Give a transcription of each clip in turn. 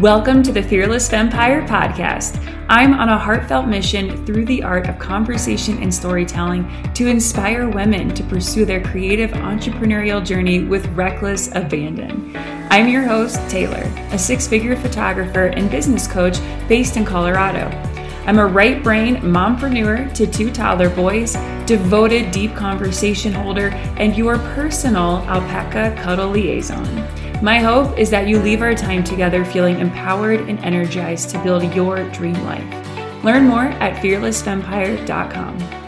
Welcome to the Fearless Empire podcast. I'm on a heartfelt mission through the art of conversation and storytelling to inspire women to pursue their creative entrepreneurial journey with reckless abandon. I'm your host, Taylor, a six figure photographer and business coach based in Colorado. I'm a right brain mompreneur to two toddler boys, devoted deep conversation holder, and your personal alpaca cuddle liaison. My hope is that you leave our time together feeling empowered and energized to build your dream life. Learn more at fearlessempire.com.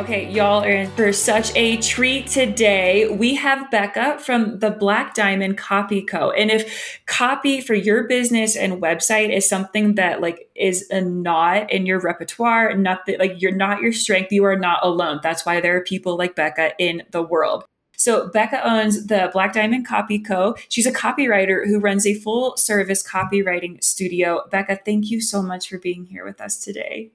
Okay, y'all are in for such a treat today. We have Becca from the Black Diamond Copy Co. And if copy for your business and website is something that like is a not in your repertoire, not that like you're not your strength, you are not alone. That's why there are people like Becca in the world. So Becca owns the Black Diamond Copy Co. She's a copywriter who runs a full service copywriting studio. Becca, thank you so much for being here with us today.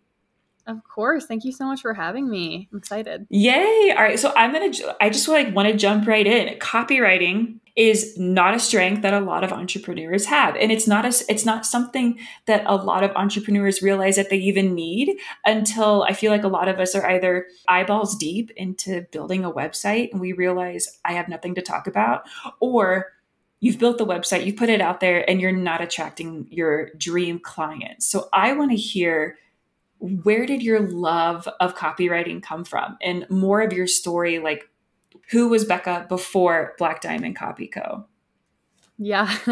Of course. Thank you so much for having me. I'm excited. Yay. All right. So I'm going to, I just like want to jump right in. Copywriting is not a strength that a lot of entrepreneurs have. And it's not a, it's not something that a lot of entrepreneurs realize that they even need until I feel like a lot of us are either eyeballs deep into building a website and we realize I have nothing to talk about or you've built the website, you put it out there and you're not attracting your dream clients. So I want to hear where did your love of copywriting come from? And more of your story like who was becca before black diamond copy co? Yeah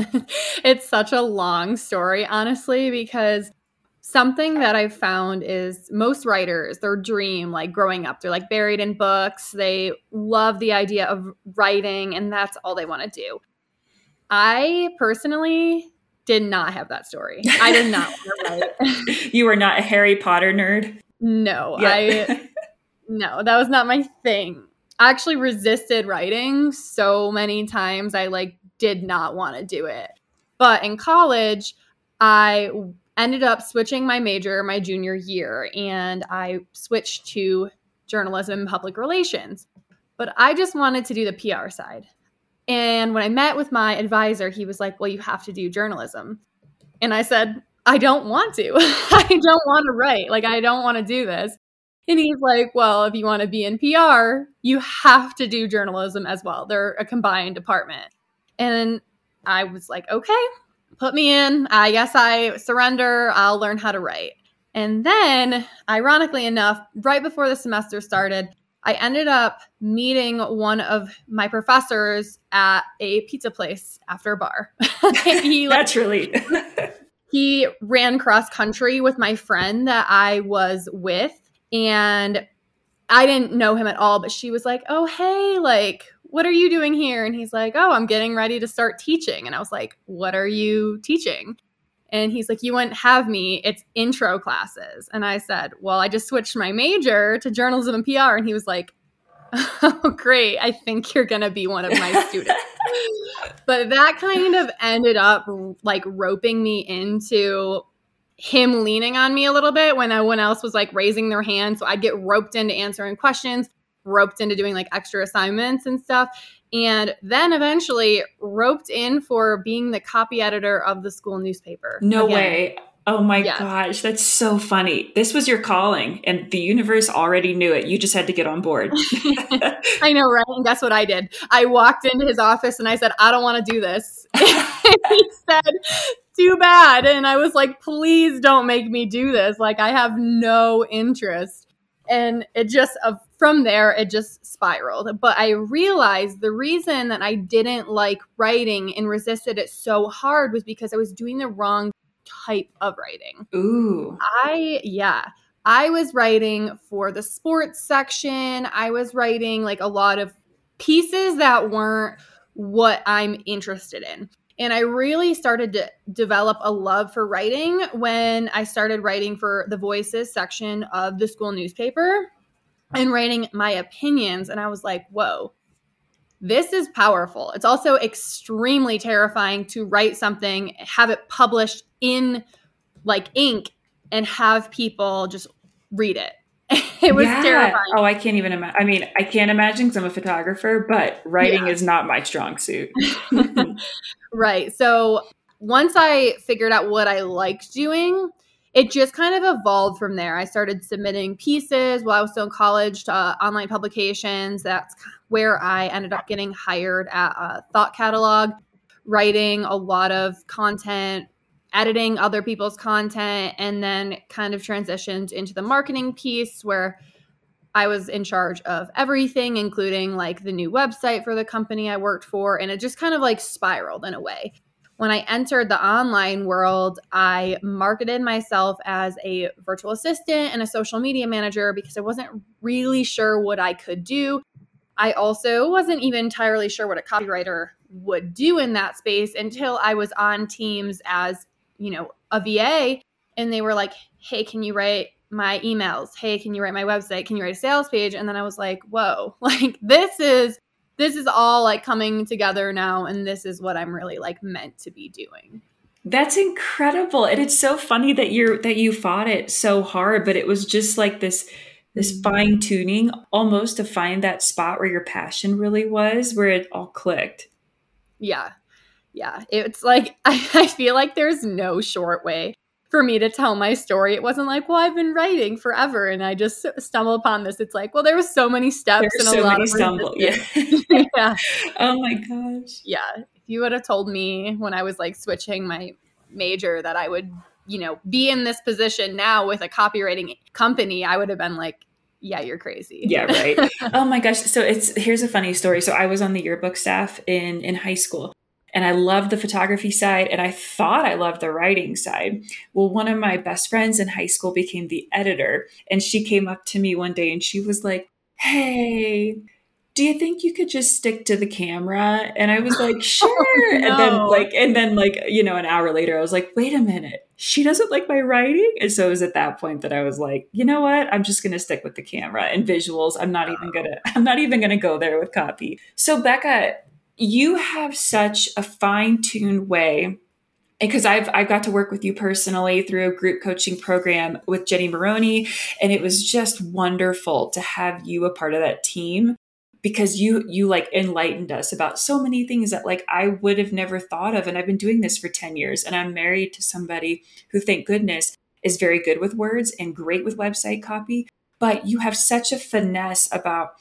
it's such a long story honestly because something that i've found is most writers their dream like growing up they're like buried in books they love the idea of writing and that's all they want to do. I personally did not have that story. I did not you were not a Harry Potter nerd? No, yeah. I no, that was not my thing. I actually resisted writing so many times. I like did not want to do it. But in college, I ended up switching my major my junior year and I switched to journalism and public relations. But I just wanted to do the PR side. And when I met with my advisor, he was like, Well, you have to do journalism. And I said, I don't want to. I don't want to write. Like, I don't want to do this. And he's like, Well, if you want to be in PR, you have to do journalism as well. They're a combined department. And I was like, Okay, put me in. I guess I surrender. I'll learn how to write. And then, ironically enough, right before the semester started, I ended up meeting one of my professors at a pizza place after a bar. he, Naturally. he ran cross country with my friend that I was with. And I didn't know him at all, but she was like, Oh, hey, like, what are you doing here? And he's like, Oh, I'm getting ready to start teaching. And I was like, What are you teaching? And he's like, You wouldn't have me. It's intro classes. And I said, Well, I just switched my major to journalism and PR. And he was like, Oh, great. I think you're going to be one of my students. but that kind of ended up like roping me into him leaning on me a little bit when everyone else was like raising their hand. So I'd get roped into answering questions, roped into doing like extra assignments and stuff and then eventually roped in for being the copy editor of the school newspaper. No Again. way. Oh my yes. gosh, that's so funny. This was your calling, and the universe already knew it. You just had to get on board. I know, right? And guess what I did? I walked into his office and I said, I don't want to do this. he said, Too bad. And I was like, Please don't make me do this. Like, I have no interest. And it just, uh, from there, it just spiraled. But I realized the reason that I didn't like writing and resisted it so hard was because I was doing the wrong type of writing. Ooh. I, yeah. I was writing for the sports section. I was writing like a lot of pieces that weren't what I'm interested in. And I really started to develop a love for writing when I started writing for the voices section of the school newspaper and writing my opinions. And I was like, whoa, this is powerful. It's also extremely terrifying to write something, have it published in like ink, and have people just read it. it was yeah. terrifying. Oh, I can't even imagine. I mean, I can't imagine because I'm a photographer, but writing yeah. is not my strong suit. right. So once I figured out what I liked doing, it just kind of evolved from there. I started submitting pieces while I was still in college to uh, online publications. That's where I ended up getting hired at Thought Catalog, writing a lot of content, editing other people's content, and then kind of transitioned into the marketing piece where I was in charge of everything, including like the new website for the company I worked for. And it just kind of like spiraled in a way when I entered the online world, I marketed myself as a virtual assistant and a social media manager because I wasn't really sure what I could do. I also wasn't even entirely sure what a copywriter would do in that space until I was on teams as, you know, a VA and they were like, "Hey, can you write my emails? Hey, can you write my website? Can you write a sales page?" And then I was like, "Whoa, like this is this is all like coming together now and this is what i'm really like meant to be doing. That's incredible and it's so funny that you're that you fought it so hard but it was just like this this mm-hmm. fine tuning almost to find that spot where your passion really was where it all clicked. Yeah. Yeah. It's like I, I feel like there's no short way for me to tell my story. It wasn't like, well, I've been writing forever and I just stumbled upon this. It's like, well, there was so many steps and a so lot of stumble. Yeah. yeah. Oh my gosh. Yeah. If you would have told me when I was like switching my major that I would, you know, be in this position now with a copywriting company, I would have been like, yeah, you're crazy. Yeah, right. oh my gosh. So it's here's a funny story. So I was on the yearbook staff in in high school and I loved the photography side and I thought I loved the writing side. Well, one of my best friends in high school became the editor and she came up to me one day and she was like, "Hey, do you think you could just stick to the camera?" And I was like, oh, "Sure." oh, no. And then like and then like, you know, an hour later I was like, "Wait a minute. She doesn't like my writing?" And so it was at that point that I was like, "You know what? I'm just going to stick with the camera and visuals. I'm not even going to I'm not even going to go there with copy." So Becca, you have such a fine-tuned way because I've I've got to work with you personally through a group coaching program with Jenny Maroney and it was just wonderful to have you a part of that team because you you like enlightened us about so many things that like I would have never thought of and I've been doing this for 10 years and I'm married to somebody who thank goodness is very good with words and great with website copy but you have such a finesse about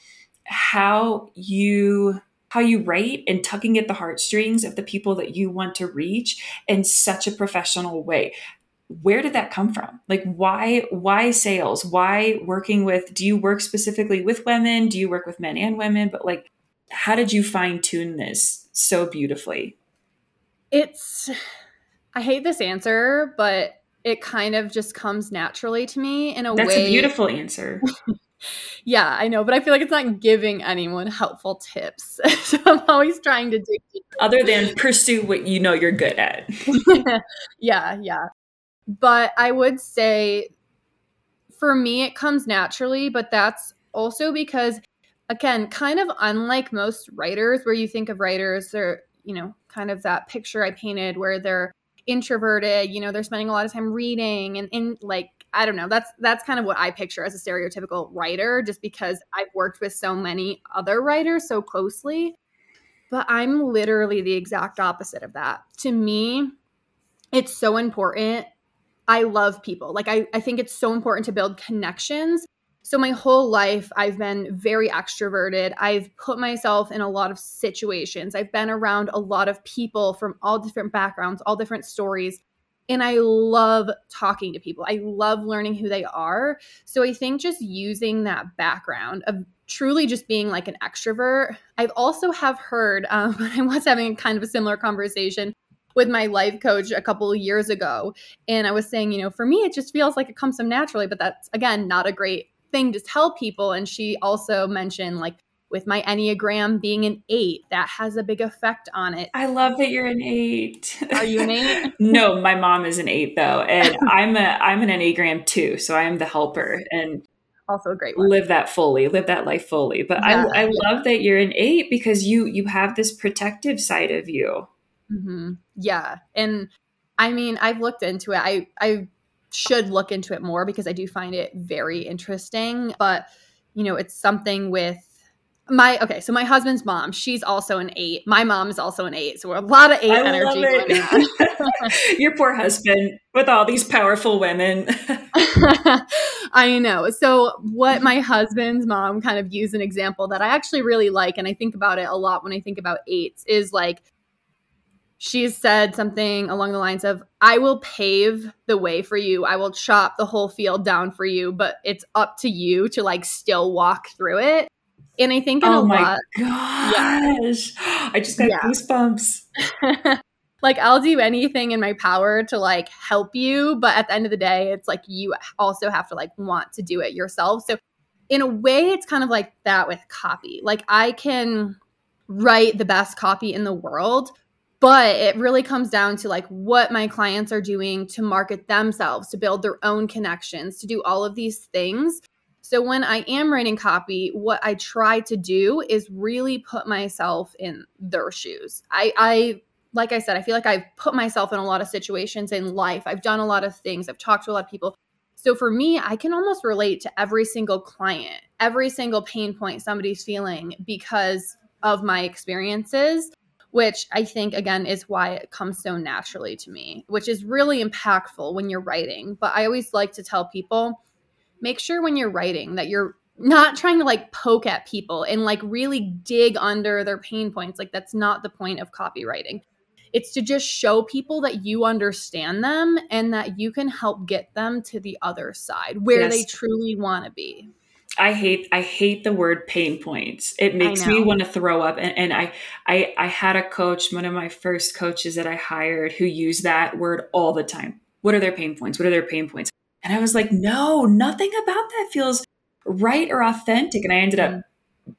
how you how you write and tugging at the heartstrings of the people that you want to reach in such a professional way. Where did that come from? Like why why sales? Why working with do you work specifically with women? Do you work with men and women? But like how did you fine tune this so beautifully? It's i hate this answer but it kind of just comes naturally to me in a That's way. That's a beautiful answer. yeah, I know, but I feel like it's not giving anyone helpful tips. so I'm always trying to dig other than pursue what you know you're good at. yeah, yeah. But I would say for me it comes naturally, but that's also because again, kind of unlike most writers where you think of writers they're, you know, kind of that picture I painted where they're introverted, you know, they're spending a lot of time reading and in like I don't know. That's that's kind of what I picture as a stereotypical writer just because I've worked with so many other writers so closely. But I'm literally the exact opposite of that. To me, it's so important. I love people. Like I, I think it's so important to build connections. So my whole life I've been very extroverted. I've put myself in a lot of situations. I've been around a lot of people from all different backgrounds, all different stories and I love talking to people. I love learning who they are. So I think just using that background of truly just being like an extrovert. I've also have heard um, I was having a kind of a similar conversation with my life coach a couple of years ago, and I was saying, you know, for me it just feels like it comes so naturally, but that's again not a great thing to tell people. And she also mentioned like with my Enneagram being an eight, that has a big effect on it. I love that you're an eight. Are you an eight? no, my mom is an eight though. And I'm a I'm an Enneagram two. So I am the helper and also a great one. live that fully, live that life fully. But yeah. I, I love that you're an eight because you you have this protective side of you. Mm-hmm. Yeah. And I mean, I've looked into it. I I should look into it more because I do find it very interesting. But, you know, it's something with my okay, so my husband's mom, she's also an eight. My mom is also an eight, so we're a lot of eight I energy. Your poor husband with all these powerful women. I know. So what my husband's mom kind of used an example that I actually really like, and I think about it a lot when I think about eights, is like she's said something along the lines of i will pave the way for you i will chop the whole field down for you but it's up to you to like still walk through it and I think in oh a my lot, gosh, yeah. I just got yeah. goosebumps. like I'll do anything in my power to like help you, but at the end of the day, it's like you also have to like want to do it yourself. So in a way, it's kind of like that with copy. Like I can write the best copy in the world, but it really comes down to like what my clients are doing to market themselves, to build their own connections, to do all of these things. So when I am writing copy, what I try to do is really put myself in their shoes. I, I like I said, I feel like I've put myself in a lot of situations in life. I've done a lot of things. I've talked to a lot of people. So for me, I can almost relate to every single client, every single pain point somebody's feeling because of my experiences, which I think, again, is why it comes so naturally to me, which is really impactful when you're writing. But I always like to tell people, make sure when you're writing that you're not trying to like poke at people and like really dig under their pain points. Like that's not the point of copywriting. It's to just show people that you understand them and that you can help get them to the other side where yes. they truly want to be. I hate I hate the word pain points. It makes me want to throw up. And, and I, I I had a coach, one of my first coaches that I hired, who used that word all the time. What are their pain points? What are their pain points? And I was like, no, nothing about that feels right or authentic. And I ended up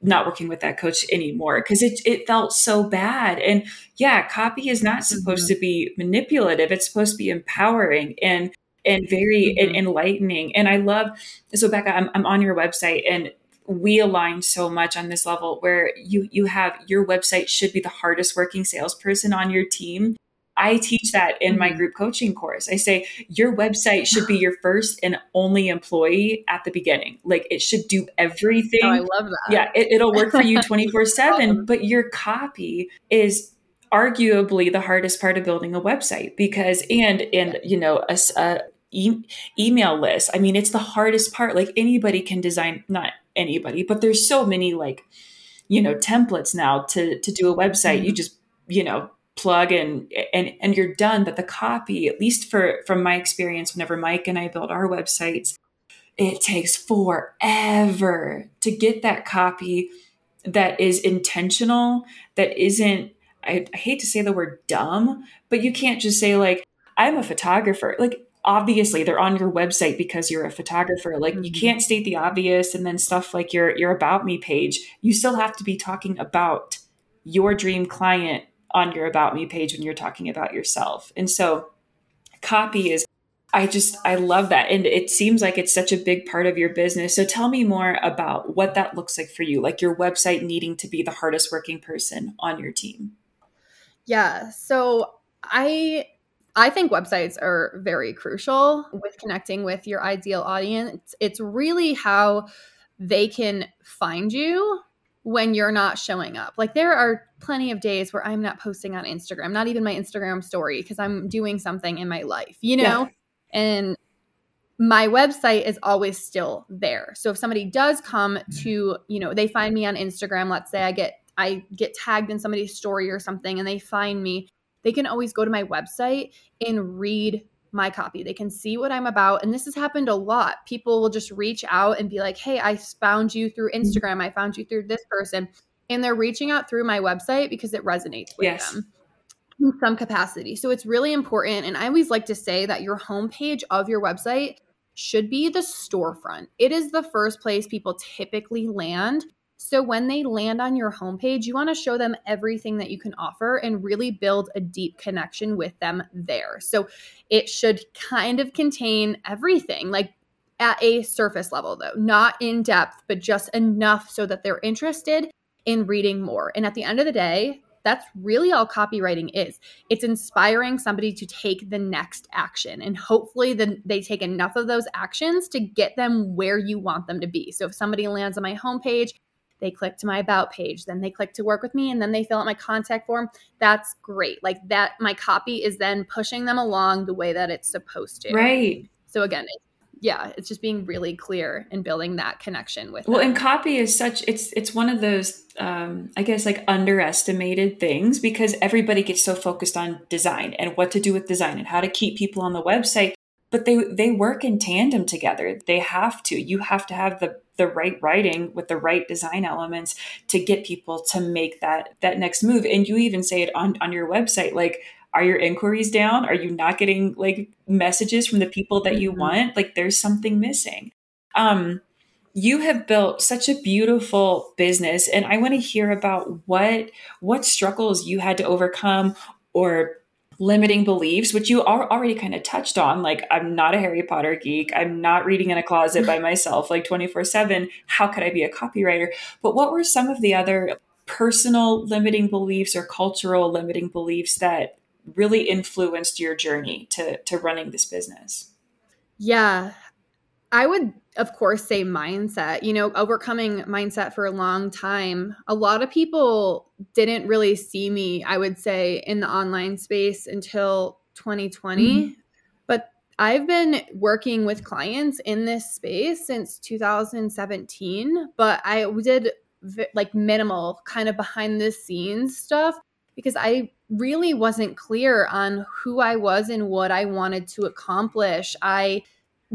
not working with that coach anymore because it, it felt so bad. And yeah, copy is not supposed mm-hmm. to be manipulative. It's supposed to be empowering and and very mm-hmm. enlightening. And I love so Becca, I'm, I'm on your website and we align so much on this level where you you have your website should be the hardest working salesperson on your team I teach that in my mm-hmm. group coaching course. I say your website should be your first and only employee at the beginning. Like it should do everything. Oh, I love that. Yeah, it, will work for you 24 7, but your copy is arguably the hardest part of building a website because, and, and, you know, a, a e- email list. I mean, it's the hardest part. Like anybody can design, not anybody, but there's so many like, you know, templates now to, to do a website. Mm-hmm. You just, you know, plug and and and you're done. But the copy at least for from my experience whenever mike and i build our websites it takes forever to get that copy that is intentional that isn't I, I hate to say the word dumb but you can't just say like i'm a photographer. Like obviously they're on your website because you're a photographer. Like mm-hmm. you can't state the obvious and then stuff like your your about me page. You still have to be talking about your dream client on your about me page when you're talking about yourself. And so copy is I just I love that and it seems like it's such a big part of your business. So tell me more about what that looks like for you, like your website needing to be the hardest working person on your team. Yeah. So I I think websites are very crucial with connecting with your ideal audience. It's really how they can find you when you're not showing up. Like there are plenty of days where I'm not posting on Instagram, not even my Instagram story because I'm doing something in my life, you know? Yeah. And my website is always still there. So if somebody does come to, you know, they find me on Instagram, let's say I get I get tagged in somebody's story or something and they find me, they can always go to my website and read my copy. They can see what I'm about. And this has happened a lot. People will just reach out and be like, hey, I found you through mm-hmm. Instagram. I found you through this person. And they're reaching out through my website because it resonates with yes. them in some capacity. So it's really important. And I always like to say that your homepage of your website should be the storefront. It is the first place people typically land so when they land on your homepage, you want to show them everything that you can offer and really build a deep connection with them there. So it should kind of contain everything, like at a surface level, though, not in depth, but just enough so that they're interested in reading more. And at the end of the day, that's really all copywriting is. It's inspiring somebody to take the next action. And hopefully then they take enough of those actions to get them where you want them to be. So if somebody lands on my homepage, they click to my about page, then they click to work with me, and then they fill out my contact form. That's great. Like that, my copy is then pushing them along the way that it's supposed to. Right. So again, yeah, it's just being really clear and building that connection with. Well, them. and copy is such it's it's one of those um, I guess like underestimated things because everybody gets so focused on design and what to do with design and how to keep people on the website but they they work in tandem together they have to you have to have the the right writing with the right design elements to get people to make that that next move. And you even say it on on your website like are your inquiries down? Are you not getting like messages from the people that you mm-hmm. want? Like there's something missing. Um you have built such a beautiful business and i want to hear about what what struggles you had to overcome or limiting beliefs, which you are already kind of touched on. Like, I'm not a Harry Potter geek. I'm not reading in a closet by myself, like 24 7. How could I be a copywriter? But what were some of the other personal limiting beliefs or cultural limiting beliefs that really influenced your journey to, to running this business? Yeah. I would, of course, say mindset. You know, overcoming mindset for a long time. A lot of people didn't really see me, I would say, in the online space until 2020. Mm-hmm. But I've been working with clients in this space since 2017, but I did like minimal kind of behind the scenes stuff because I really wasn't clear on who I was and what I wanted to accomplish. I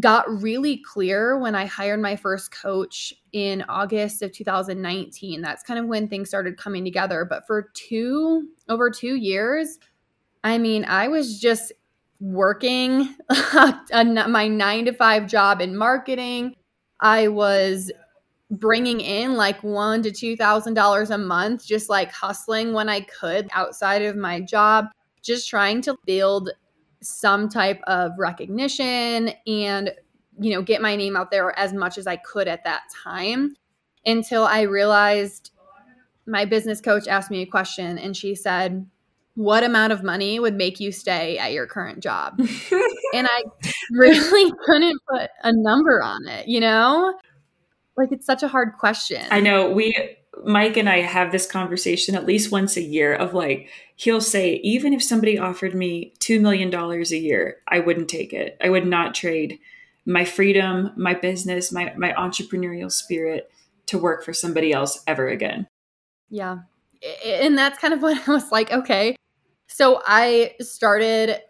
got really clear when I hired my first coach in August of 2019. That's kind of when things started coming together. But for two, over two years, I mean, I was just working my nine to five job in marketing. I was bringing in like one to two thousand dollars a month, just like hustling when I could outside of my job, just trying to build some type of recognition and you know get my name out there as much as I could at that time until I realized my business coach asked me a question and she said what amount of money would make you stay at your current job? And I really couldn't put a number on it you know? Like it's such a hard question. I know. We Mike and I have this conversation at least once a year of like, he'll say, even if somebody offered me $2 million a year, I wouldn't take it. I would not trade my freedom, my business, my, my entrepreneurial spirit to work for somebody else ever again. Yeah. And that's kind of what I was like, okay. So I started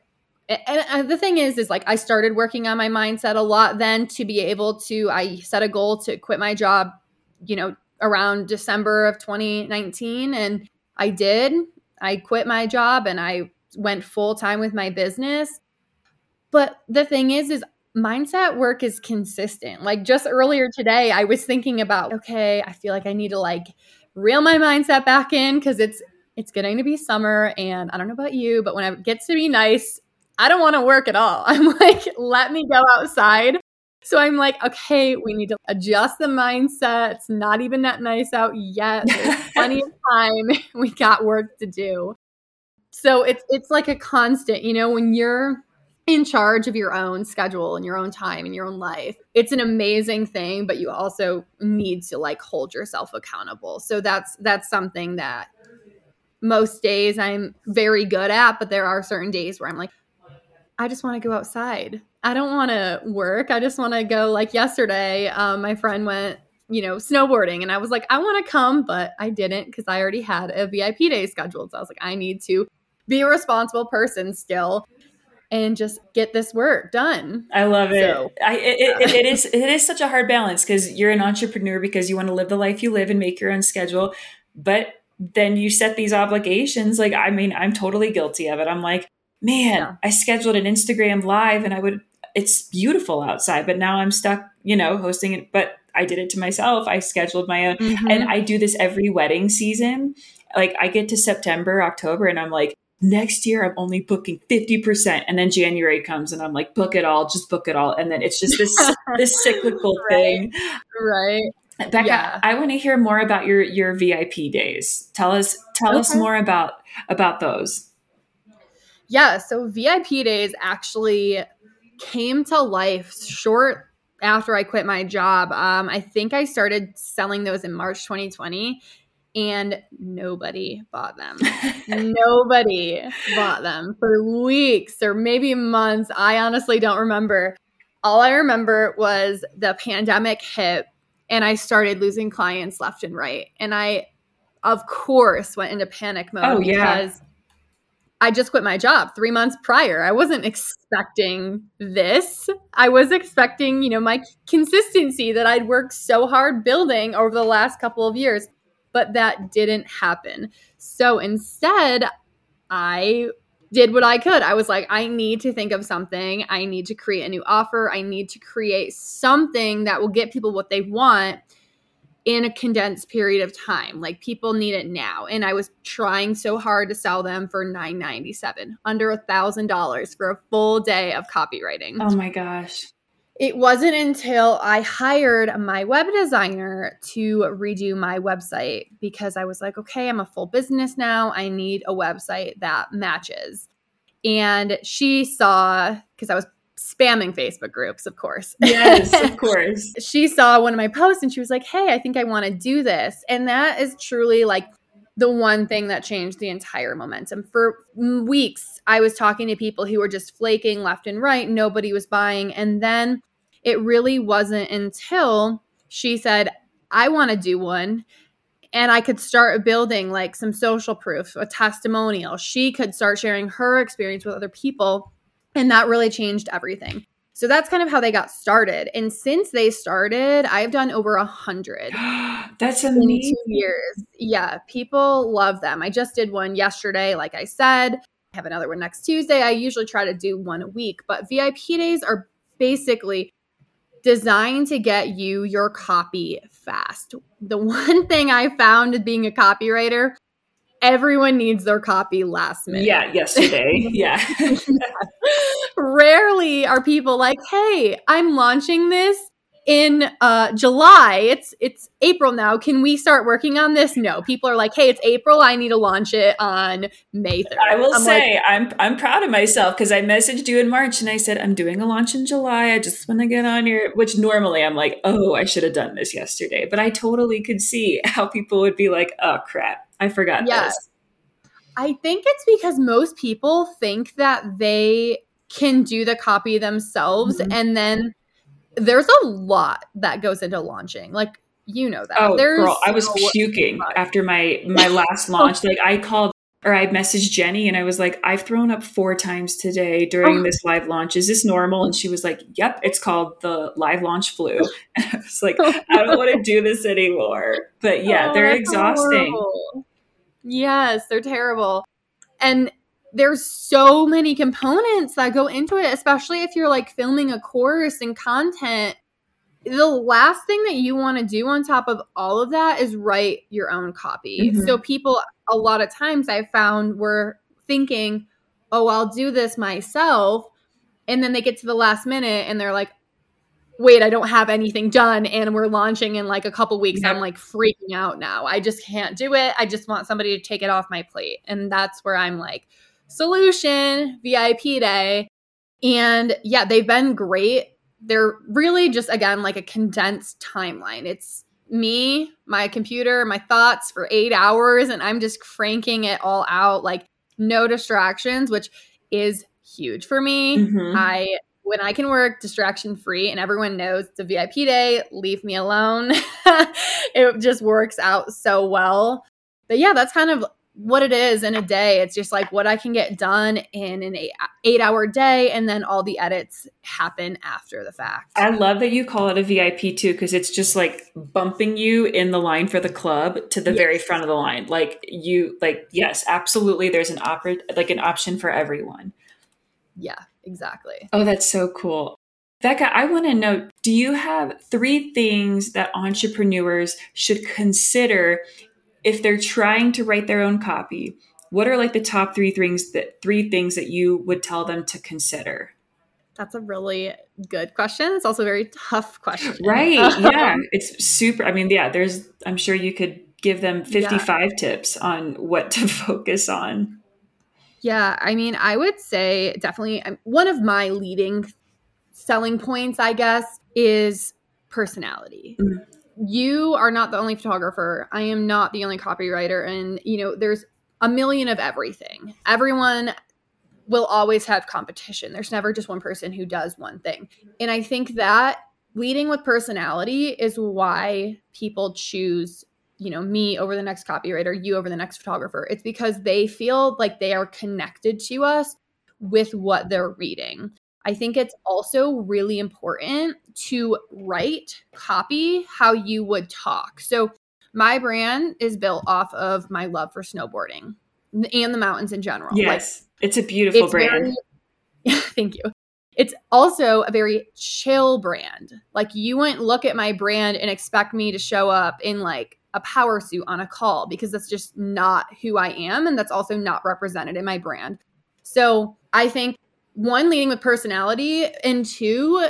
and uh, the thing is is like i started working on my mindset a lot then to be able to i set a goal to quit my job you know around December of 2019 and I did. I quit my job and I went full time with my business. But the thing is is mindset work is consistent. Like just earlier today I was thinking about okay, I feel like I need to like reel my mindset back in cuz it's it's getting to be summer and I don't know about you, but when it gets to be nice, I don't want to work at all. I'm like let me go outside so I'm like, okay, we need to adjust the mindset. It's not even that nice out yet. There's plenty of time. We got work to do. So it's it's like a constant, you know, when you're in charge of your own schedule and your own time and your own life. It's an amazing thing, but you also need to like hold yourself accountable. So that's that's something that most days I'm very good at, but there are certain days where I'm like I just want to go outside. I don't want to work. I just want to go. Like yesterday, um, my friend went, you know, snowboarding, and I was like, I want to come, but I didn't because I already had a VIP day scheduled. So I was like, I need to be a responsible person still and just get this work done. I love it. So, I, it, it, it is it is such a hard balance because you're an entrepreneur because you want to live the life you live and make your own schedule, but then you set these obligations. Like I mean, I'm totally guilty of it. I'm like, man, yeah. I scheduled an Instagram live and I would it's beautiful outside, but now I'm stuck, you know, hosting it. But I did it to myself. I scheduled my own, mm-hmm. and I do this every wedding season. Like I get to September, October, and I'm like, next year I'm only booking 50%. And then January comes and I'm like, book it all, just book it all. And then it's just this this cyclical right. thing. Right. Becca, yeah. I want to hear more about your your VIP days. Tell us tell okay. us more about about those. Yeah, so VIP days actually came to life short after I quit my job. Um, I think I started selling those in March 2020 and nobody bought them. nobody bought them for weeks or maybe months. I honestly don't remember. All I remember was the pandemic hit and I started losing clients left and right. And I, of course, went into panic mode oh, yeah. because I just quit my job three months prior. I wasn't expecting this. I was expecting, you know, my consistency that I'd worked so hard building over the last couple of years, but that didn't happen. So instead, I did what I could. I was like, I need to think of something. I need to create a new offer. I need to create something that will get people what they want in a condensed period of time. Like people need it now. And I was trying so hard to sell them for nine ninety seven, under a thousand dollars for a full day of copywriting. Oh my gosh. It wasn't until I hired my web designer to redo my website because I was like, okay, I'm a full business now. I need a website that matches. And she saw, because I was spamming Facebook groups, of course. Yes, of course. she saw one of my posts and she was like, hey, I think I want to do this. And that is truly like the one thing that changed the entire momentum. For weeks, I was talking to people who were just flaking left and right. Nobody was buying. And then it really wasn't until she said, I want to do one. And I could start building like some social proof, a testimonial. She could start sharing her experience with other people. And that really changed everything. So that's kind of how they got started. And since they started, I've done over a hundred. that's amazing. two years. Yeah, people love them. I just did one yesterday, like I said. I have another one next Tuesday. I usually try to do one a week, but VIP days are basically designed to get you your copy fast. The one thing I found being a copywriter, everyone needs their copy last minute. Yeah, yesterday. yeah. Rarely are people like, "Hey, I'm launching this in uh, July. It's it's April now. Can we start working on this? No. People are like, hey, it's April. I need to launch it on May 3rd. I will I'm say like, I'm I'm proud of myself because I messaged you in March and I said I'm doing a launch in July. I just want to get on here. Which normally I'm like, oh, I should have done this yesterday. But I totally could see how people would be like, oh crap, I forgot yeah. this. I think it's because most people think that they can do the copy themselves mm-hmm. and then there's a lot that goes into launching. Like you know that. Oh, there's girl, I was so puking much. after my my last launch. Like I called or I messaged Jenny and I was like, I've thrown up four times today during oh. this live launch. Is this normal? And she was like, Yep, it's called the live launch flu. And I was like, I don't want to do this anymore. But yeah, oh, they're exhausting. Horrible. Yes, they're terrible. And there's so many components that go into it, especially if you're like filming a course and content. The last thing that you want to do on top of all of that is write your own copy. Mm-hmm. So, people, a lot of times I found were thinking, oh, I'll do this myself. And then they get to the last minute and they're like, wait, I don't have anything done and we're launching in like a couple weeks. I'm like freaking out now. I just can't do it. I just want somebody to take it off my plate. And that's where I'm like, Solution VIP day. And yeah, they've been great. They're really just, again, like a condensed timeline. It's me, my computer, my thoughts for eight hours, and I'm just cranking it all out, like no distractions, which is huge for me. Mm-hmm. I when I can work distraction free and everyone knows it's a VIP day, leave me alone. it just works out so well. But yeah, that's kind of what it is in a day. It's just like what I can get done in an eight, eight hour day, and then all the edits happen after the fact. I love that you call it a VIP too, because it's just like bumping you in the line for the club to the yes. very front of the line. Like you, like yes, absolutely. There's an opera, like an option for everyone. Yeah, exactly. Oh, that's so cool. Becca, I want to know do you have three things that entrepreneurs should consider if they're trying to write their own copy, what are like the top three things that three things that you would tell them to consider? That's a really good question. It's also a very tough question. Right. yeah. It's super. I mean, yeah, there's, I'm sure you could give them 55 yeah. tips on what to focus on. Yeah. I mean, I would say definitely um, one of my leading selling points, I guess, is personality. Mm. You are not the only photographer. I am not the only copywriter. And, you know, there's a million of everything. Everyone will always have competition. There's never just one person who does one thing. And I think that leading with personality is why people choose you know me over the next copywriter you over the next photographer it's because they feel like they are connected to us with what they're reading i think it's also really important to write copy how you would talk so my brand is built off of my love for snowboarding and the mountains in general yes it's a beautiful it's brand. Very, thank you. It's also a very chill brand. Like you wouldn't look at my brand and expect me to show up in like a power suit on a call because that's just not who I am and that's also not represented in my brand. So, I think one leading with personality and two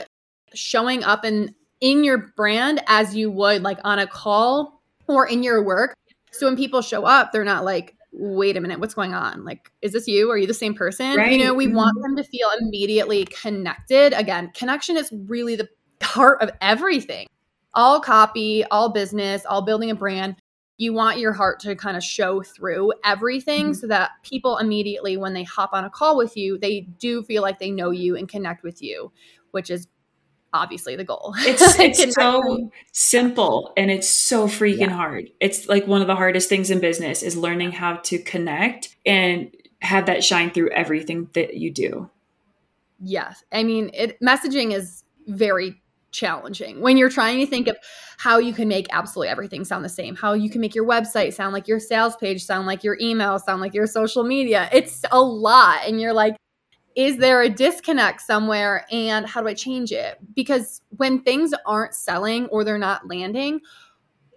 showing up in in your brand as you would like on a call or in your work. So when people show up, they're not like, wait a minute, what's going on? Like, is this you? Are you the same person? Right. You know, we want mm-hmm. them to feel immediately connected. Again, connection is really the heart of everything. All copy, all business, all building a brand. You want your heart to kind of show through everything mm-hmm. so that people immediately, when they hop on a call with you, they do feel like they know you and connect with you, which is obviously the goal. It's it's so simple and it's so freaking yeah. hard. It's like one of the hardest things in business is learning how to connect and have that shine through everything that you do. Yes. I mean, it messaging is very challenging when you're trying to think of how you can make absolutely everything sound the same, how you can make your website sound like your sales page, sound like your email, sound like your social media. It's a lot and you're like is there a disconnect somewhere and how do I change it? Because when things aren't selling or they're not landing,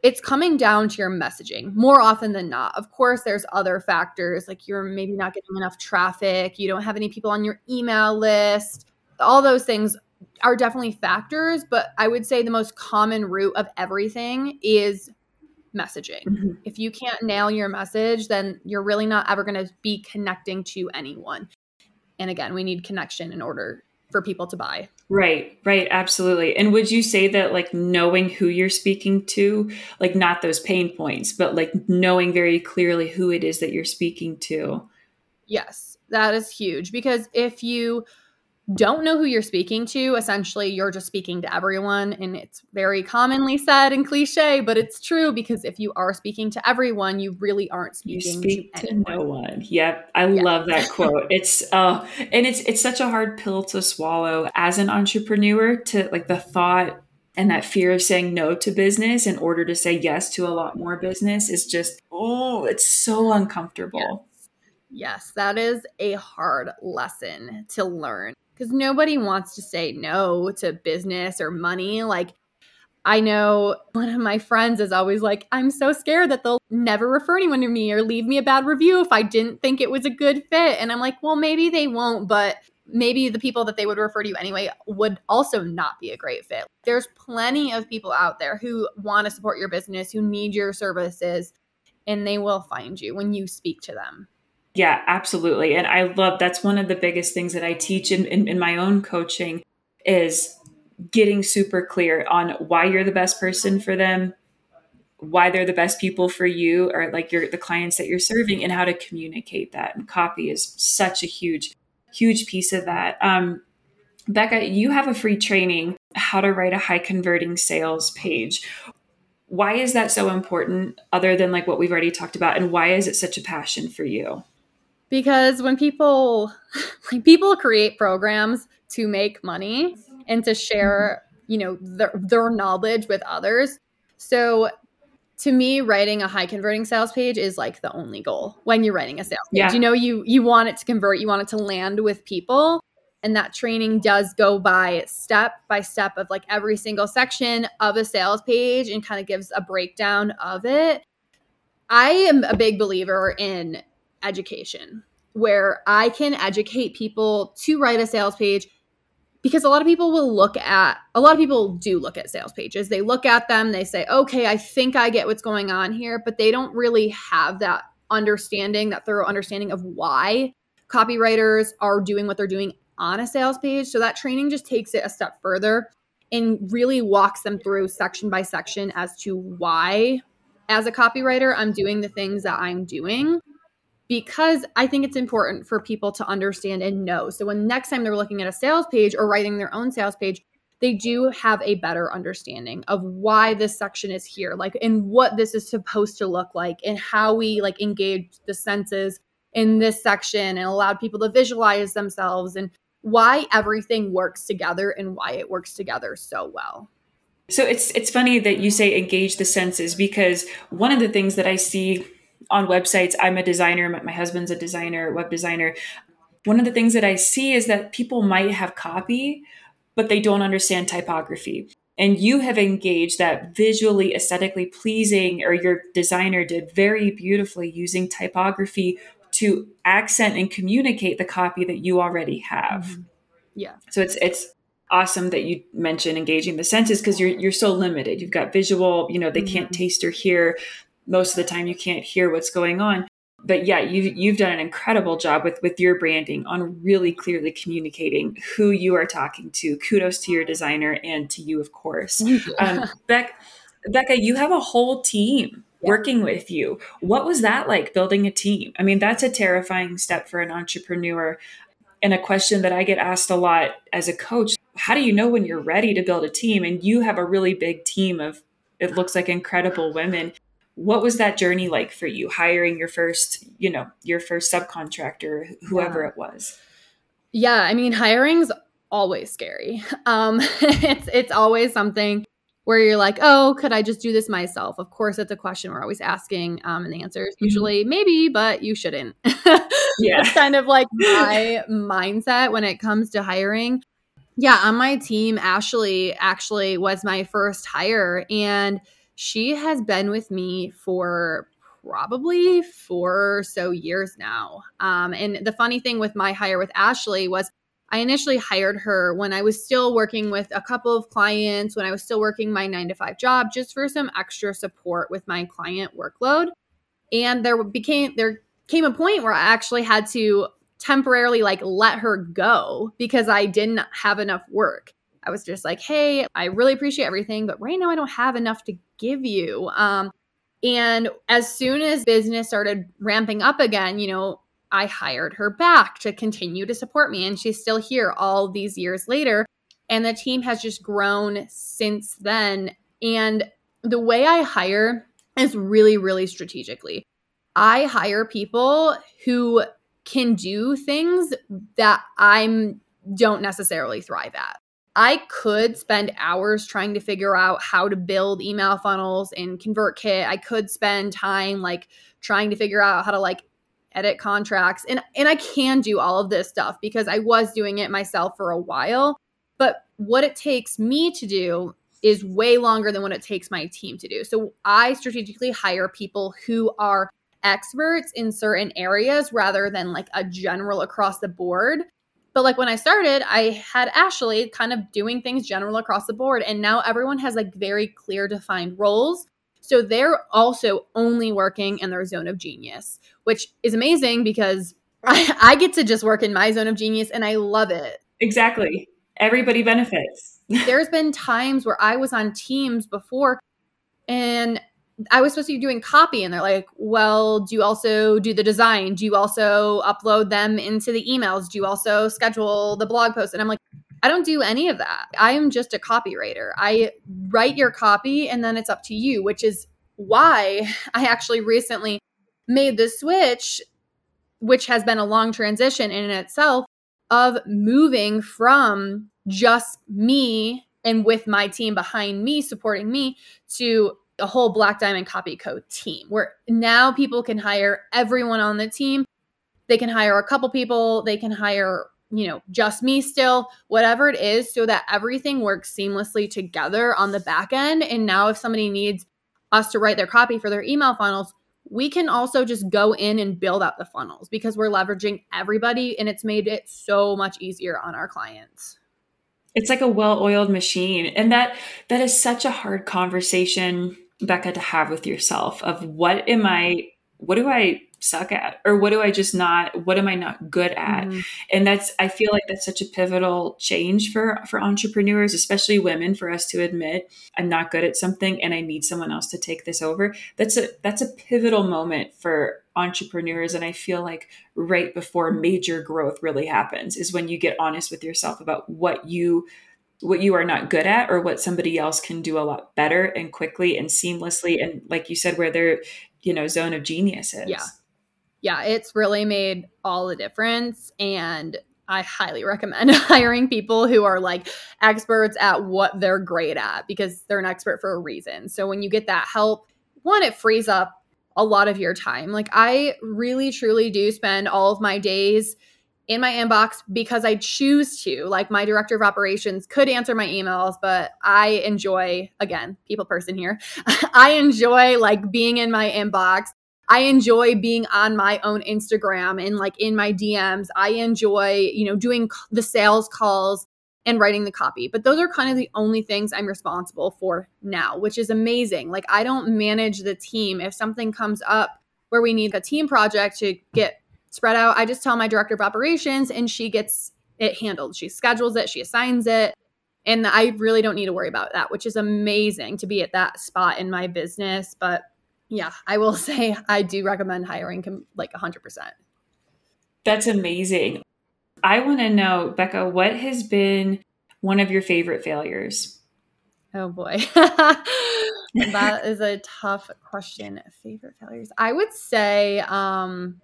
it's coming down to your messaging more often than not. Of course, there's other factors like you're maybe not getting enough traffic, you don't have any people on your email list. All those things are definitely factors, but I would say the most common root of everything is messaging. Mm-hmm. If you can't nail your message, then you're really not ever going to be connecting to anyone. And again, we need connection in order for people to buy. Right, right, absolutely. And would you say that like knowing who you're speaking to, like not those pain points, but like knowing very clearly who it is that you're speaking to? Yes, that is huge because if you don't know who you're speaking to, essentially you're just speaking to everyone. And it's very commonly said and cliche, but it's true because if you are speaking to everyone, you really aren't speaking speak to, to no one. Yep. I yeah. love that quote. It's uh and it's it's such a hard pill to swallow as an entrepreneur to like the thought and that fear of saying no to business in order to say yes to a lot more business is just oh, it's so uncomfortable. Yes, yes that is a hard lesson to learn because nobody wants to say no to business or money. Like, I know one of my friends is always like, I'm so scared that they'll never refer anyone to me or leave me a bad review if I didn't think it was a good fit. And I'm like, well, maybe they won't, but maybe the people that they would refer to you anyway would also not be a great fit. There's plenty of people out there who want to support your business, who need your services, and they will find you when you speak to them. Yeah, absolutely. And I love that's one of the biggest things that I teach in, in, in my own coaching is getting super clear on why you're the best person for them, why they're the best people for you or like your the clients that you're serving and how to communicate that. And copy is such a huge, huge piece of that. Um, Becca, you have a free training, how to write a high converting sales page. Why is that so important, other than like what we've already talked about? And why is it such a passion for you? Because when people like people create programs to make money and to share you know their, their knowledge with others. So to me writing a high converting sales page is like the only goal when you're writing a sales page. Yeah. you know you you want it to convert you want it to land with people and that training does go by step by step of like every single section of a sales page and kind of gives a breakdown of it. I am a big believer in education where I can educate people to write a sales page because a lot of people will look at a lot of people do look at sales pages. They look at them they say okay i think i get what's going on here but they don't really have that understanding that thorough understanding of why copywriters are doing what they're doing on a sales page. So that training just takes it a step further and really walks them through section by section as to why as a copywriter i'm doing the things that i'm doing because I think it's important for people to understand and know. So when next time they're looking at a sales page or writing their own sales page, they do have a better understanding of why this section is here, like and what this is supposed to look like and how we like engage the senses in this section and allowed people to visualize themselves and why everything works together and why it works together so well. So it's it's funny that you say engage the senses because one of the things that I see on websites. I'm a designer, my husband's a designer, web designer. One of the things that I see is that people might have copy, but they don't understand typography. And you have engaged that visually, aesthetically pleasing, or your designer did very beautifully using typography to accent and communicate the copy that you already have. Mm-hmm. Yeah. So it's it's awesome that you mentioned engaging the senses because you're you're so limited. You've got visual, you know, they mm-hmm. can't taste or hear most of the time you can't hear what's going on. But yeah you've, you've done an incredible job with with your branding on really clearly communicating who you are talking to. Kudos to your designer and to you of course. Um, Beck, becca you have a whole team yeah. working with you. What was that like building a team? I mean that's a terrifying step for an entrepreneur and a question that i get asked a lot as a coach. How do you know when you're ready to build a team? And you have a really big team of it looks like incredible women what was that journey like for you hiring your first you know your first subcontractor whoever yeah. it was yeah i mean hiring's always scary um it's it's always something where you're like oh could i just do this myself of course it's a question we're always asking um and the answer is mm-hmm. usually mm-hmm. maybe but you shouldn't yeah kind of like my mindset when it comes to hiring yeah on my team ashley actually was my first hire and she has been with me for probably four or so years now. Um, and the funny thing with my hire with Ashley was I initially hired her when I was still working with a couple of clients, when I was still working my nine to five job, just for some extra support with my client workload. And there became there came a point where I actually had to temporarily like let her go because I didn't have enough work. I was just like, hey, I really appreciate everything, but right now I don't have enough to give you. Um, and as soon as business started ramping up again, you know, I hired her back to continue to support me. And she's still here all these years later. And the team has just grown since then. And the way I hire is really, really strategically. I hire people who can do things that I'm don't necessarily thrive at. I could spend hours trying to figure out how to build email funnels in ConvertKit. I could spend time like trying to figure out how to like edit contracts. And and I can do all of this stuff because I was doing it myself for a while. But what it takes me to do is way longer than what it takes my team to do. So I strategically hire people who are experts in certain areas rather than like a general across the board but like when I started, I had Ashley kind of doing things general across the board. And now everyone has like very clear defined roles. So they're also only working in their zone of genius, which is amazing because I, I get to just work in my zone of genius and I love it. Exactly. Everybody benefits. There's been times where I was on teams before and I was supposed to be doing copy, and they're like, well, do you also do the design? Do you also upload them into the emails? Do you also schedule the blog post? And I'm like, I don't do any of that. I am just a copywriter. I write your copy, and then it's up to you, which is why I actually recently made the switch, which has been a long transition in itself, of moving from just me and with my team behind me supporting me to a whole Black Diamond Copy Co team where now people can hire everyone on the team. They can hire a couple people, they can hire, you know, just me still, whatever it is, so that everything works seamlessly together on the back end. And now, if somebody needs us to write their copy for their email funnels, we can also just go in and build out the funnels because we're leveraging everybody and it's made it so much easier on our clients. It's like a well-oiled machine. And that that is such a hard conversation, Becca, to have with yourself of what am I what do I suck at? Or what do i just not what am i not good at? Mm-hmm. and that's i feel like that's such a pivotal change for for entrepreneurs especially women for us to admit i'm not good at something and i need someone else to take this over. That's a that's a pivotal moment for entrepreneurs. And i feel like right before major growth really happens is when you get honest with yourself about what you what you are not good at or what somebody else can do a lot better and quickly and seamlessly and like you said where their you know zone of genius is yeah yeah, it's really made all the difference. And I highly recommend hiring people who are like experts at what they're great at because they're an expert for a reason. So when you get that help, one, it frees up a lot of your time. Like I really truly do spend all of my days in my inbox because I choose to. Like my director of operations could answer my emails, but I enjoy again, people person here. I enjoy like being in my inbox I enjoy being on my own Instagram and like in my DMs. I enjoy, you know, doing the sales calls and writing the copy. But those are kind of the only things I'm responsible for now, which is amazing. Like I don't manage the team. If something comes up where we need a team project to get spread out, I just tell my director of operations and she gets it handled. She schedules it, she assigns it. And I really don't need to worry about that, which is amazing to be at that spot in my business. But yeah, I will say I do recommend hiring like 100%. That's amazing. I want to know, Becca, what has been one of your favorite failures? Oh boy. that is a tough question. Favorite failures. I would say um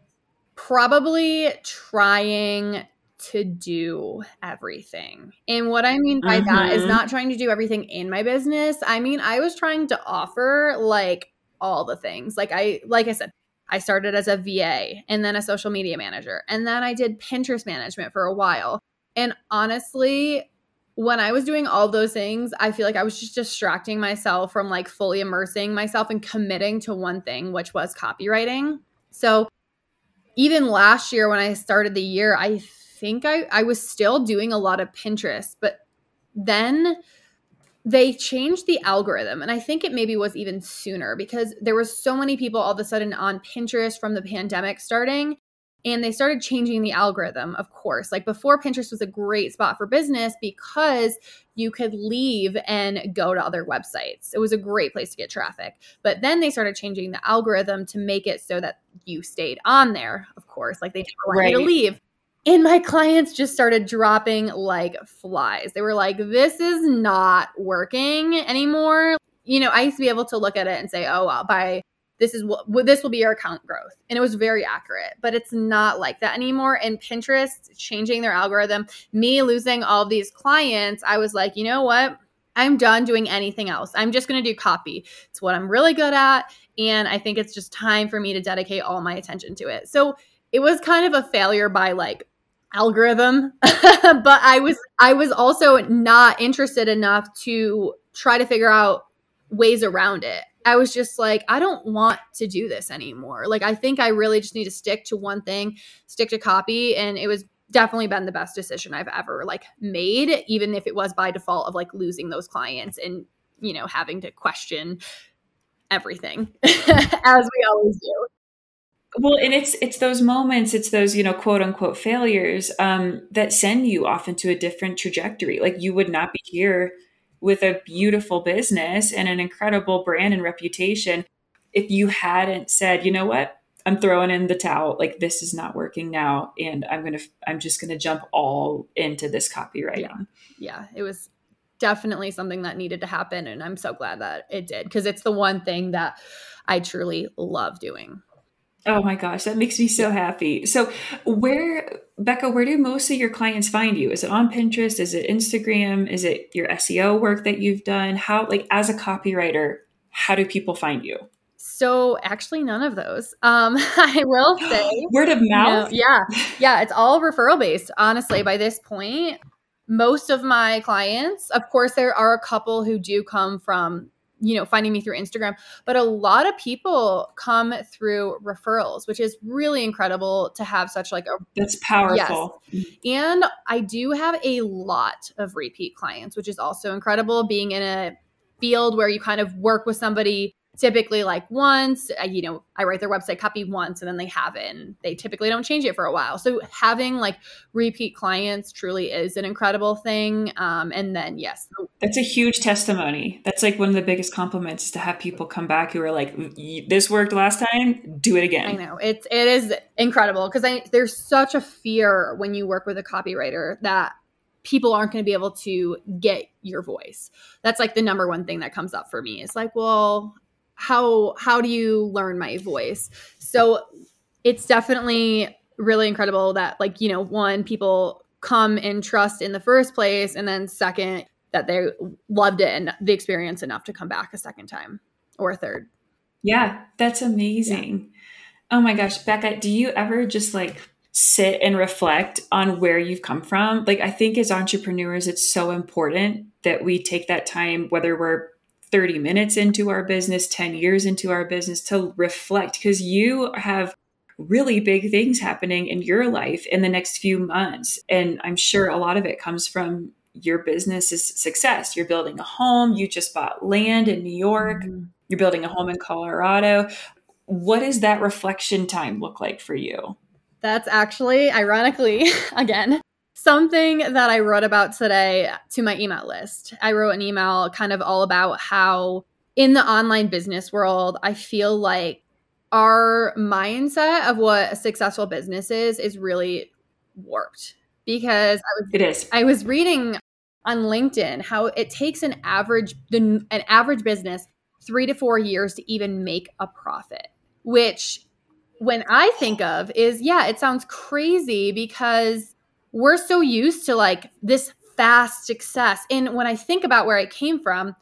probably trying to do everything. And what I mean by mm-hmm. that is mm-hmm. not trying to do everything in my business. I mean, I was trying to offer like all the things. Like I like I said, I started as a VA and then a social media manager. And then I did Pinterest management for a while. And honestly, when I was doing all those things, I feel like I was just distracting myself from like fully immersing myself and committing to one thing, which was copywriting. So even last year when I started the year, I think I, I was still doing a lot of Pinterest, but then they changed the algorithm and i think it maybe was even sooner because there were so many people all of a sudden on pinterest from the pandemic starting and they started changing the algorithm of course like before pinterest was a great spot for business because you could leave and go to other websites it was a great place to get traffic but then they started changing the algorithm to make it so that you stayed on there of course like they never want right. you to leave and my clients just started dropping like flies. They were like, this is not working anymore. You know, I used to be able to look at it and say, oh, well, by this is what this will be your account growth. And it was very accurate, but it's not like that anymore. And Pinterest changing their algorithm, me losing all these clients, I was like, you know what? I'm done doing anything else. I'm just going to do copy. It's what I'm really good at. And I think it's just time for me to dedicate all my attention to it. So it was kind of a failure by like algorithm but i was i was also not interested enough to try to figure out ways around it i was just like i don't want to do this anymore. Like i think i really just need to stick to one thing stick to copy and it was definitely been the best decision i've ever like made even if it was by default of like losing those clients and you know having to question everything as we always do. Well and it's it's those moments it's those you know quote unquote failures um, that send you off into a different trajectory. Like you would not be here with a beautiful business and an incredible brand and reputation if you hadn't said you know what? I'm throwing in the towel. Like this is not working now and i'm gonna i'm just gonna jump all into this copywriting. Yeah, yeah. It was definitely something that needed to happen and i'm so glad that it did because it's the one thing that i truly love doing Oh my gosh, that makes me so happy. So, where, Becca, where do most of your clients find you? Is it on Pinterest? Is it Instagram? Is it your SEO work that you've done? How, like, as a copywriter, how do people find you? So, actually, none of those. Um, I will say word of mouth. yeah, yeah, it's all referral based. Honestly, by this point, most of my clients, of course, there are a couple who do come from you know, finding me through Instagram. But a lot of people come through referrals, which is really incredible to have such like a That's powerful. Yes. And I do have a lot of repeat clients, which is also incredible being in a field where you kind of work with somebody typically like once uh, you know i write their website copy once and then they have it and they typically don't change it for a while so having like repeat clients truly is an incredible thing um, and then yes that's a huge testimony that's like one of the biggest compliments is to have people come back who are like this worked last time do it again i know it's it is incredible because i there's such a fear when you work with a copywriter that people aren't going to be able to get your voice. That's like the number one thing that comes up for me. It's like, well, how how do you learn my voice? So it's definitely really incredible that like you know one people come and trust in the first place and then second that they loved it and the experience enough to come back a second time or a third. Yeah that's amazing. Yeah. oh my gosh becca do you ever just like sit and reflect on where you've come from? Like i think as entrepreneurs it's so important that we take that time whether we're 30 minutes into our business, 10 years into our business to reflect because you have really big things happening in your life in the next few months. And I'm sure a lot of it comes from your business's success. You're building a home, you just bought land in New York, mm-hmm. you're building a home in Colorado. What does that reflection time look like for you? That's actually, ironically, again, something that I wrote about today to my email list. I wrote an email kind of all about how in the online business world, I feel like our mindset of what a successful business is is really warped because I was it is. I was reading on LinkedIn how it takes an average the, an average business 3 to 4 years to even make a profit, which when I think of is yeah, it sounds crazy because we're so used to like this fast success. And when I think about where I came from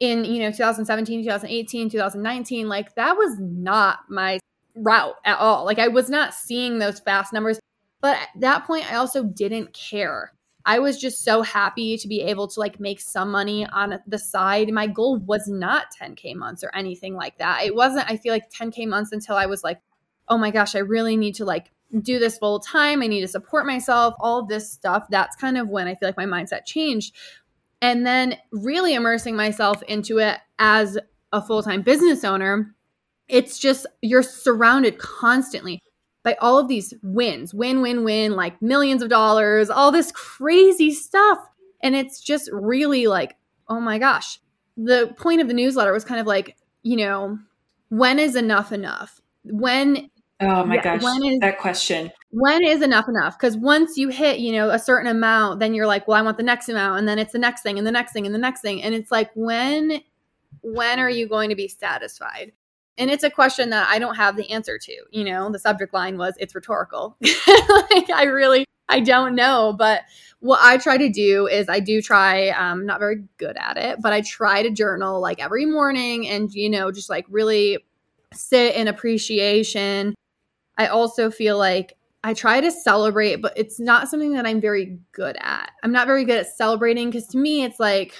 in, you know, 2017, 2018, 2019, like that was not my route at all. Like I was not seeing those fast numbers. But at that point, I also didn't care. I was just so happy to be able to like make some money on the side. My goal was not 10K months or anything like that. It wasn't, I feel like 10K months until I was like, oh my gosh, I really need to like do this full time. I need to support myself, all this stuff. That's kind of when I feel like my mindset changed. And then really immersing myself into it as a full time business owner, it's just you're surrounded constantly by all of these wins win, win, win, like millions of dollars, all this crazy stuff. And it's just really like, oh my gosh. The point of the newsletter was kind of like, you know, when is enough enough? When Oh my yeah, gosh, is, that question. When is enough enough? Because once you hit, you know, a certain amount, then you're like, well, I want the next amount, and then it's the next thing, and the next thing, and the next thing, and it's like, when, when are you going to be satisfied? And it's a question that I don't have the answer to. You know, the subject line was, it's rhetorical. like I really, I don't know. But what I try to do is I do try, I'm um, not very good at it, but I try to journal like every morning and, you know, just like really sit in appreciation I also feel like I try to celebrate, but it's not something that I'm very good at. I'm not very good at celebrating because to me, it's like,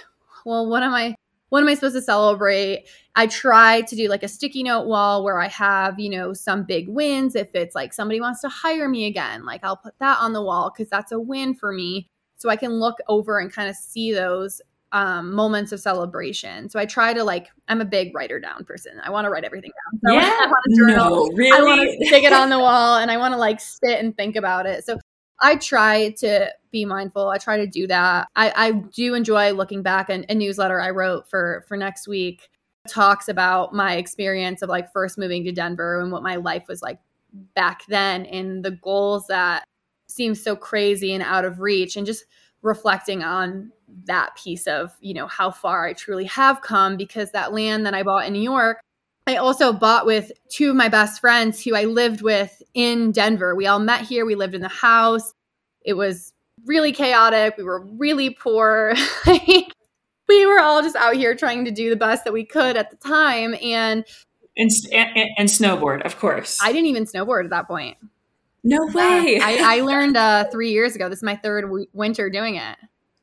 well, what am I? What am I supposed to celebrate? I try to do like a sticky note wall where I have, you know, some big wins. If it's like somebody wants to hire me again, like I'll put that on the wall because that's a win for me. So I can look over and kind of see those um, moments of celebration. So I try to like, I'm a big writer down person. I want to write everything down. So yeah, I want to journal. No, really? I want to stick it on the wall and I want to like sit and think about it. So I try to be mindful. I try to do that. I, I do enjoy looking back and a newsletter I wrote for for next week talks about my experience of like first moving to Denver and what my life was like back then and the goals that seem so crazy and out of reach and just reflecting on that piece of, you know, how far I truly have come because that land that I bought in New York, I also bought with two of my best friends who I lived with in Denver. We all met here, we lived in the house. It was really chaotic. We were really poor. we were all just out here trying to do the best that we could at the time and and, and, and snowboard, of course. I didn't even snowboard at that point. No way. I, I, learned uh, three years ago. This is my third w- winter doing it.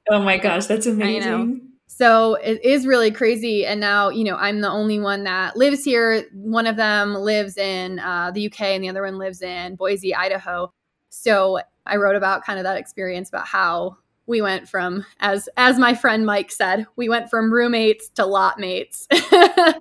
Oh my gosh, that's amazing. So it is really crazy. And now, you know, I'm the only one that lives here. One of them lives in uh, the UK and the other one lives in Boise, Idaho. So I wrote about kind of that experience about how we went from as as my friend Mike said, we went from roommates to lot mates. oh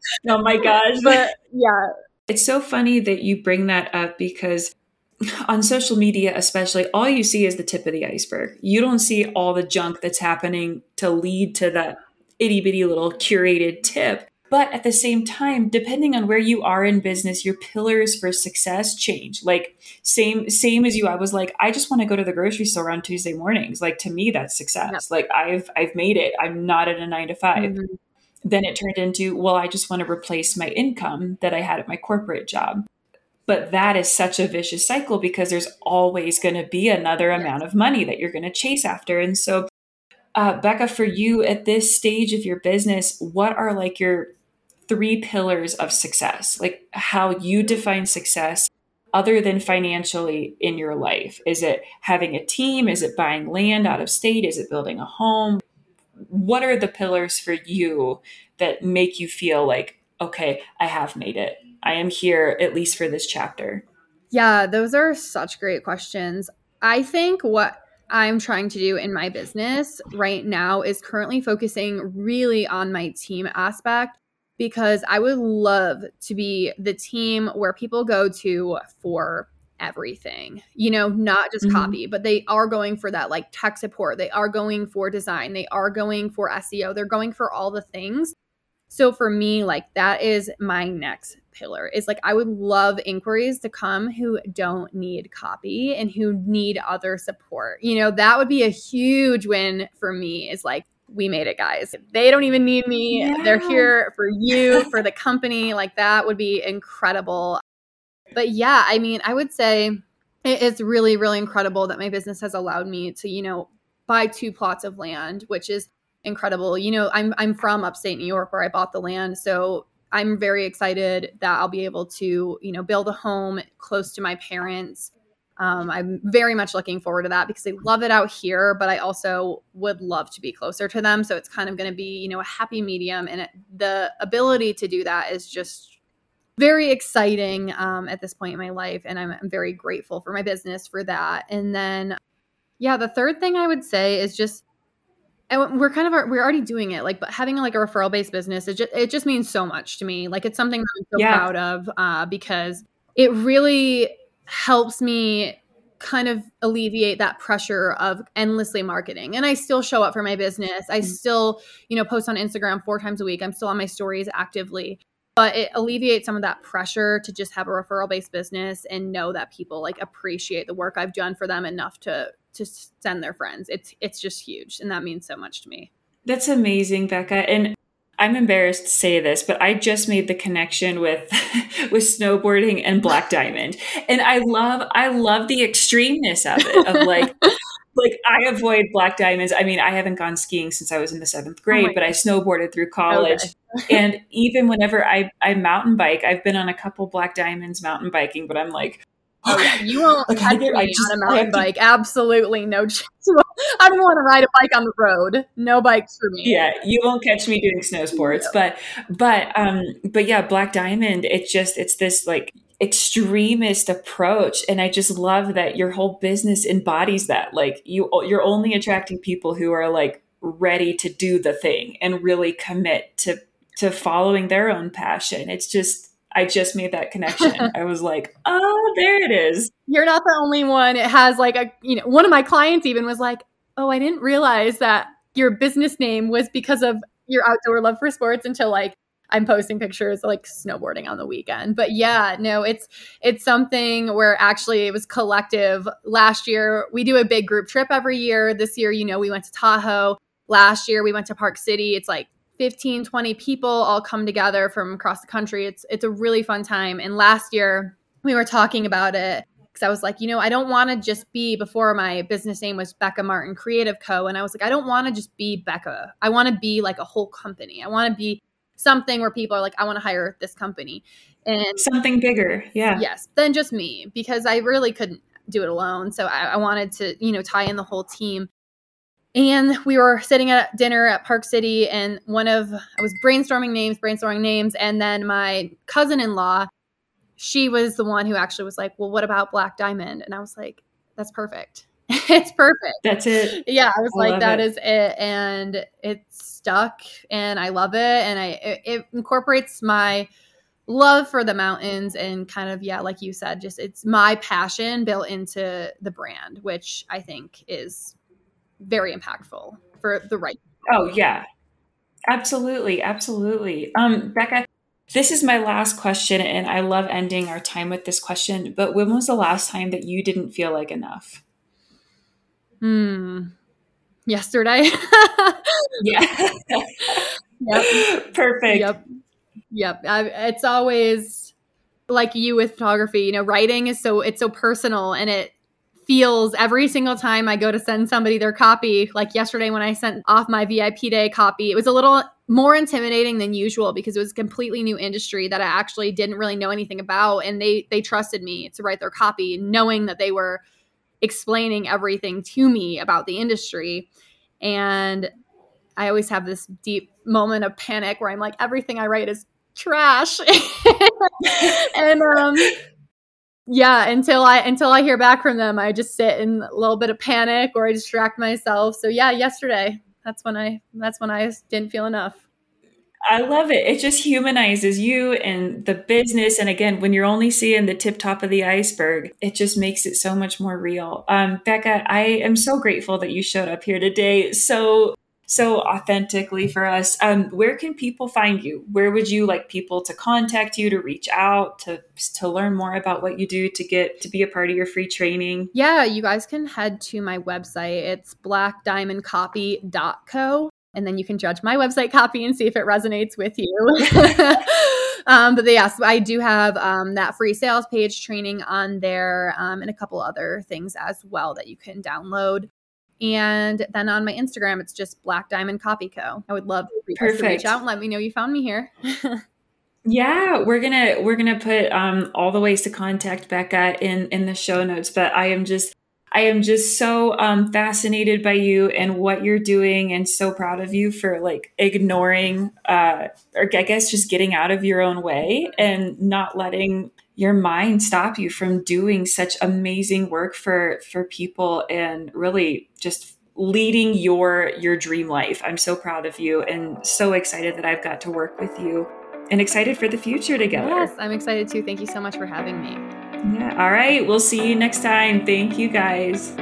my gosh. But yeah. It's so funny that you bring that up because on social media especially all you see is the tip of the iceberg. You don't see all the junk that's happening to lead to that itty bitty little curated tip. But at the same time depending on where you are in business your pillars for success change. Like same same as you. I was like i just want to go to the grocery store on tuesday mornings. Like to me that's success. Yep. like i've i've made it. I'm not at a 9 to 5 mm-hmm. then it turned into well i just want to replace my income that i had at my corporate job but that is such a vicious cycle because there's always going to be another amount of money that you're going to chase after. And so, uh, Becca, for you at this stage of your business, what are like your three pillars of success? Like how you define success other than financially in your life? Is it having a team? Is it buying land out of state? Is it building a home? What are the pillars for you that make you feel like, okay, I have made it? I am here at least for this chapter? Yeah, those are such great questions. I think what I'm trying to do in my business right now is currently focusing really on my team aspect because I would love to be the team where people go to for everything, you know, not just mm-hmm. copy, but they are going for that like tech support. They are going for design. They are going for SEO. They're going for all the things. So for me, like that is my next pillar is like I would love inquiries to come who don't need copy and who need other support. You know, that would be a huge win for me is like we made it guys. They don't even need me. Yeah. They're here for you, for the company. Like that would be incredible. But yeah, I mean, I would say it's really really incredible that my business has allowed me to, you know, buy two plots of land, which is incredible. You know, I'm I'm from upstate New York where I bought the land, so I'm very excited that I'll be able to, you know, build a home close to my parents. Um, I'm very much looking forward to that because I love it out here, but I also would love to be closer to them. So it's kind of going to be, you know, a happy medium, and it, the ability to do that is just very exciting um, at this point in my life, and I'm, I'm very grateful for my business for that. And then, yeah, the third thing I would say is just and we're kind of we're already doing it like but having like a referral based business it just it just means so much to me. Like it's something that i'm so yeah. proud of uh, because it really helps me kind of alleviate that pressure of endlessly marketing. And i still show up for my business. I mm-hmm. still you know post on instagram four times a week. I'm still on my stories actively. But it alleviates some of that pressure to just have a referral based business and know that people like appreciate the work i've done for them enough to to send their friends. It's it's just huge and that means so much to me. That's amazing, Becca. And I'm embarrassed to say this, but I just made the connection with with snowboarding and black diamond. And I love I love the extremeness of it of like like I avoid black diamonds. I mean, I haven't gone skiing since I was in the 7th grade, oh but I snowboarded through college. Okay. and even whenever I I mountain bike, I've been on a couple black diamonds mountain biking, but I'm like Oh yeah, you won't like, catch me just, on a mountain bike. To... Absolutely no chance. I don't want to ride a bike on the road. No bikes for me. Yeah, you won't catch me doing snow sports. But but um but yeah, Black Diamond. It's just it's this like extremist approach, and I just love that your whole business embodies that. Like you you're only attracting people who are like ready to do the thing and really commit to to following their own passion. It's just I just made that connection. I was like, oh, there it is. You're not the only one. It has like a, you know, one of my clients even was like, oh, I didn't realize that your business name was because of your outdoor love for sports until like I'm posting pictures like snowboarding on the weekend. But yeah, no, it's it's something where actually it was collective. Last year we do a big group trip every year. This year, you know, we went to Tahoe. Last year we went to Park City. It's like 15 20 people all come together from across the country. It's it's a really fun time. And last year we were talking about it because i was like you know i don't want to just be before my business name was becca martin creative co. And i was like i don't want to just be becca. I want to be like a whole company. I want to be something where people are like i want to hire this company and something bigger yeah. Yes than just me because i really couldn't do it alone. So I, I wanted to you know tie in the whole team and we were sitting at dinner at Park City, and one of I was brainstorming names, brainstorming names, and then my cousin-in-law, she was the one who actually was like, "Well, what about Black Diamond?" And I was like, "That's perfect. it's perfect. That's it." Yeah, I was I like, "That it. is it," and it stuck, and I love it, and I it, it incorporates my love for the mountains and kind of yeah like you said just it's my passion built into the brand which i think is very impactful for the right. Oh yeah, absolutely, absolutely. Um, Becca, this is my last question, and I love ending our time with this question. But when was the last time that you didn't feel like enough? Hmm. Yesterday. yeah. yep. Perfect. Yep. Yep. I, it's always like you with photography. You know, writing is so it's so personal, and it feels every single time I go to send somebody their copy. Like yesterday when I sent off my VIP day copy, it was a little more intimidating than usual because it was a completely new industry that I actually didn't really know anything about and they they trusted me to write their copy knowing that they were explaining everything to me about the industry. And I always have this deep moment of panic where I'm like everything I write is trash. and um yeah until i until i hear back from them i just sit in a little bit of panic or i distract myself so yeah yesterday that's when i that's when i didn't feel enough I love it. It just humanizes you and the business. And again, when you're only seeing the tip top of the iceberg, it just makes it so much more real. Um, Becca, I am so grateful that you showed up here today. So so authentically for us. Um, where can people find you? Where would you like people to contact you, to reach out, to to learn more about what you do, to get to be a part of your free training? Yeah, you guys can head to my website. It's blackdiamondcopy.co. And then you can judge my website copy and see if it resonates with you. um, but yes, I do have um, that free sales page training on there um, and a couple other things as well that you can download. And then on my Instagram, it's just Black Diamond Copy Co. I would love for you to reach out and let me know you found me here. yeah, we're gonna we're gonna put um, all the ways to contact Becca in in the show notes. But I am just I am just so um, fascinated by you and what you're doing, and so proud of you for like ignoring, uh, or I guess just getting out of your own way and not letting your mind stop you from doing such amazing work for for people and really just leading your your dream life. I'm so proud of you and so excited that I've got to work with you and excited for the future together. Yes, I'm excited too. Thank you so much for having me. Yeah. All right. We'll see you next time. Thank you guys.